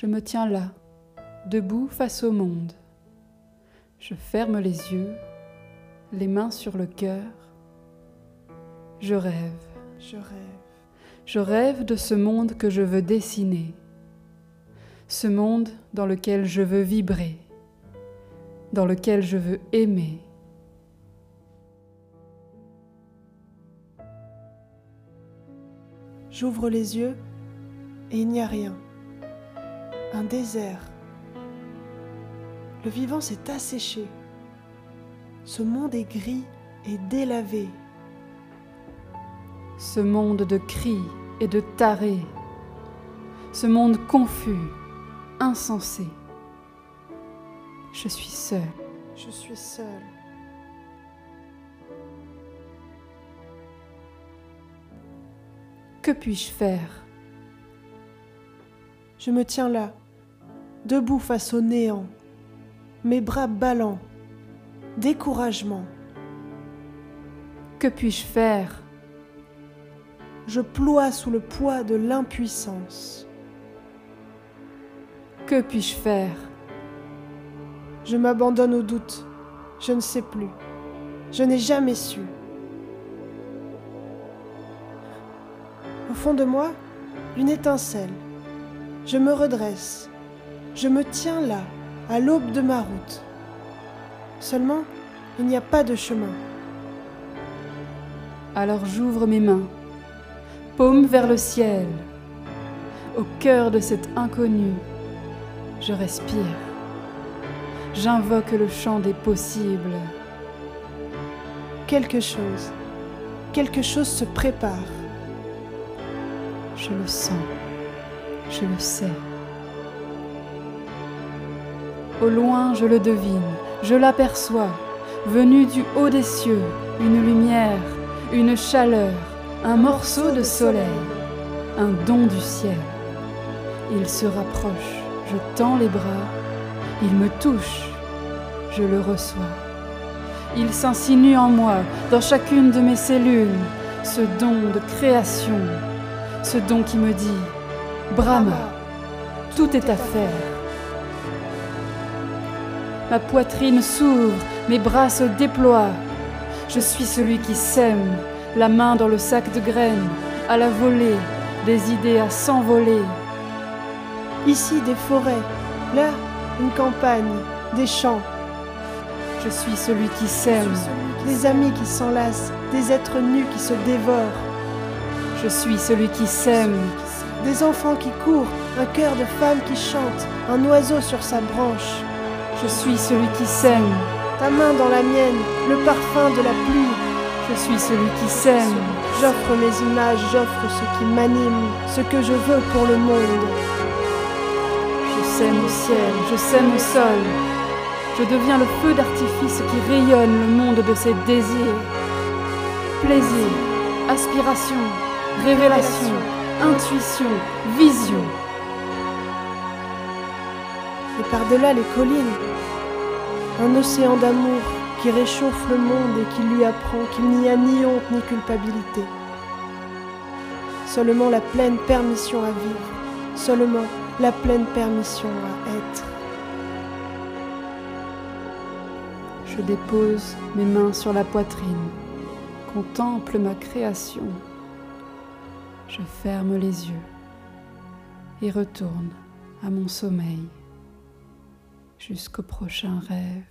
Je me tiens là, debout face au monde. Je ferme les yeux, les mains sur le cœur. Je rêve. Je rêve. Je rêve de ce monde que je veux dessiner. Ce monde dans lequel je veux vibrer, dans lequel je veux aimer. J'ouvre les yeux et il n'y a rien. Un désert. Le vivant s'est asséché. Ce monde est gris et délavé. Ce monde de cris et de tarés. Ce monde confus, insensé. Je suis seule. Je suis seule. Que puis-je faire? Je me tiens là, debout face au néant, mes bras ballants, découragement. Que puis-je faire? Je ploie sous le poids de l'impuissance. Que puis-je faire? Je m'abandonne au doute. Je ne sais plus. Je n'ai jamais su. Au fond de moi, une étincelle. Je me redresse. Je me tiens là, à l'aube de ma route. Seulement, il n'y a pas de chemin. Alors j'ouvre mes mains, paume vers le ciel. Au cœur de cet inconnu, je respire. J'invoque le chant des possibles. Quelque chose, quelque chose se prépare. Je le sens, je le sais. Au loin, je le devine, je l'aperçois, venu du haut des cieux, une lumière, une chaleur, un morceau de soleil, un don du ciel. Il se rapproche, je tends les bras, il me touche, je le reçois. Il s'insinue en moi, dans chacune de mes cellules, ce don de création, ce don qui me dit, Brahma, tout est à faire. Ma poitrine s'ouvre, mes bras se déploient. Je suis celui qui sème, la main dans le sac de graines, à la volée, des idées à s'envoler. Ici des forêts, là une campagne, des champs. Je suis celui qui sème, des amis qui s'enlacent, des êtres nus qui se dévorent. Je suis celui qui sème, des enfants qui courent, un cœur de femme qui chante, un oiseau sur sa branche. Je suis celui qui sème, ta main dans la mienne, le parfum de la pluie. Je suis celui qui sème. J'offre mes images, j'offre ce qui m'anime, ce que je veux pour le monde. Je sème au ciel, je sème au sol. Je deviens le feu d'artifice qui rayonne le monde de ses désirs. Plaisir, aspiration, révélation, intuition, vision. Et par-delà les collines, un océan d'amour qui réchauffe le monde et qui lui apprend qu'il n'y a ni honte ni culpabilité. Seulement la pleine permission à vivre, seulement la pleine permission à être. Je dépose mes mains sur la poitrine, contemple ma création. Je ferme les yeux et retourne à mon sommeil jusqu'au prochain rêve.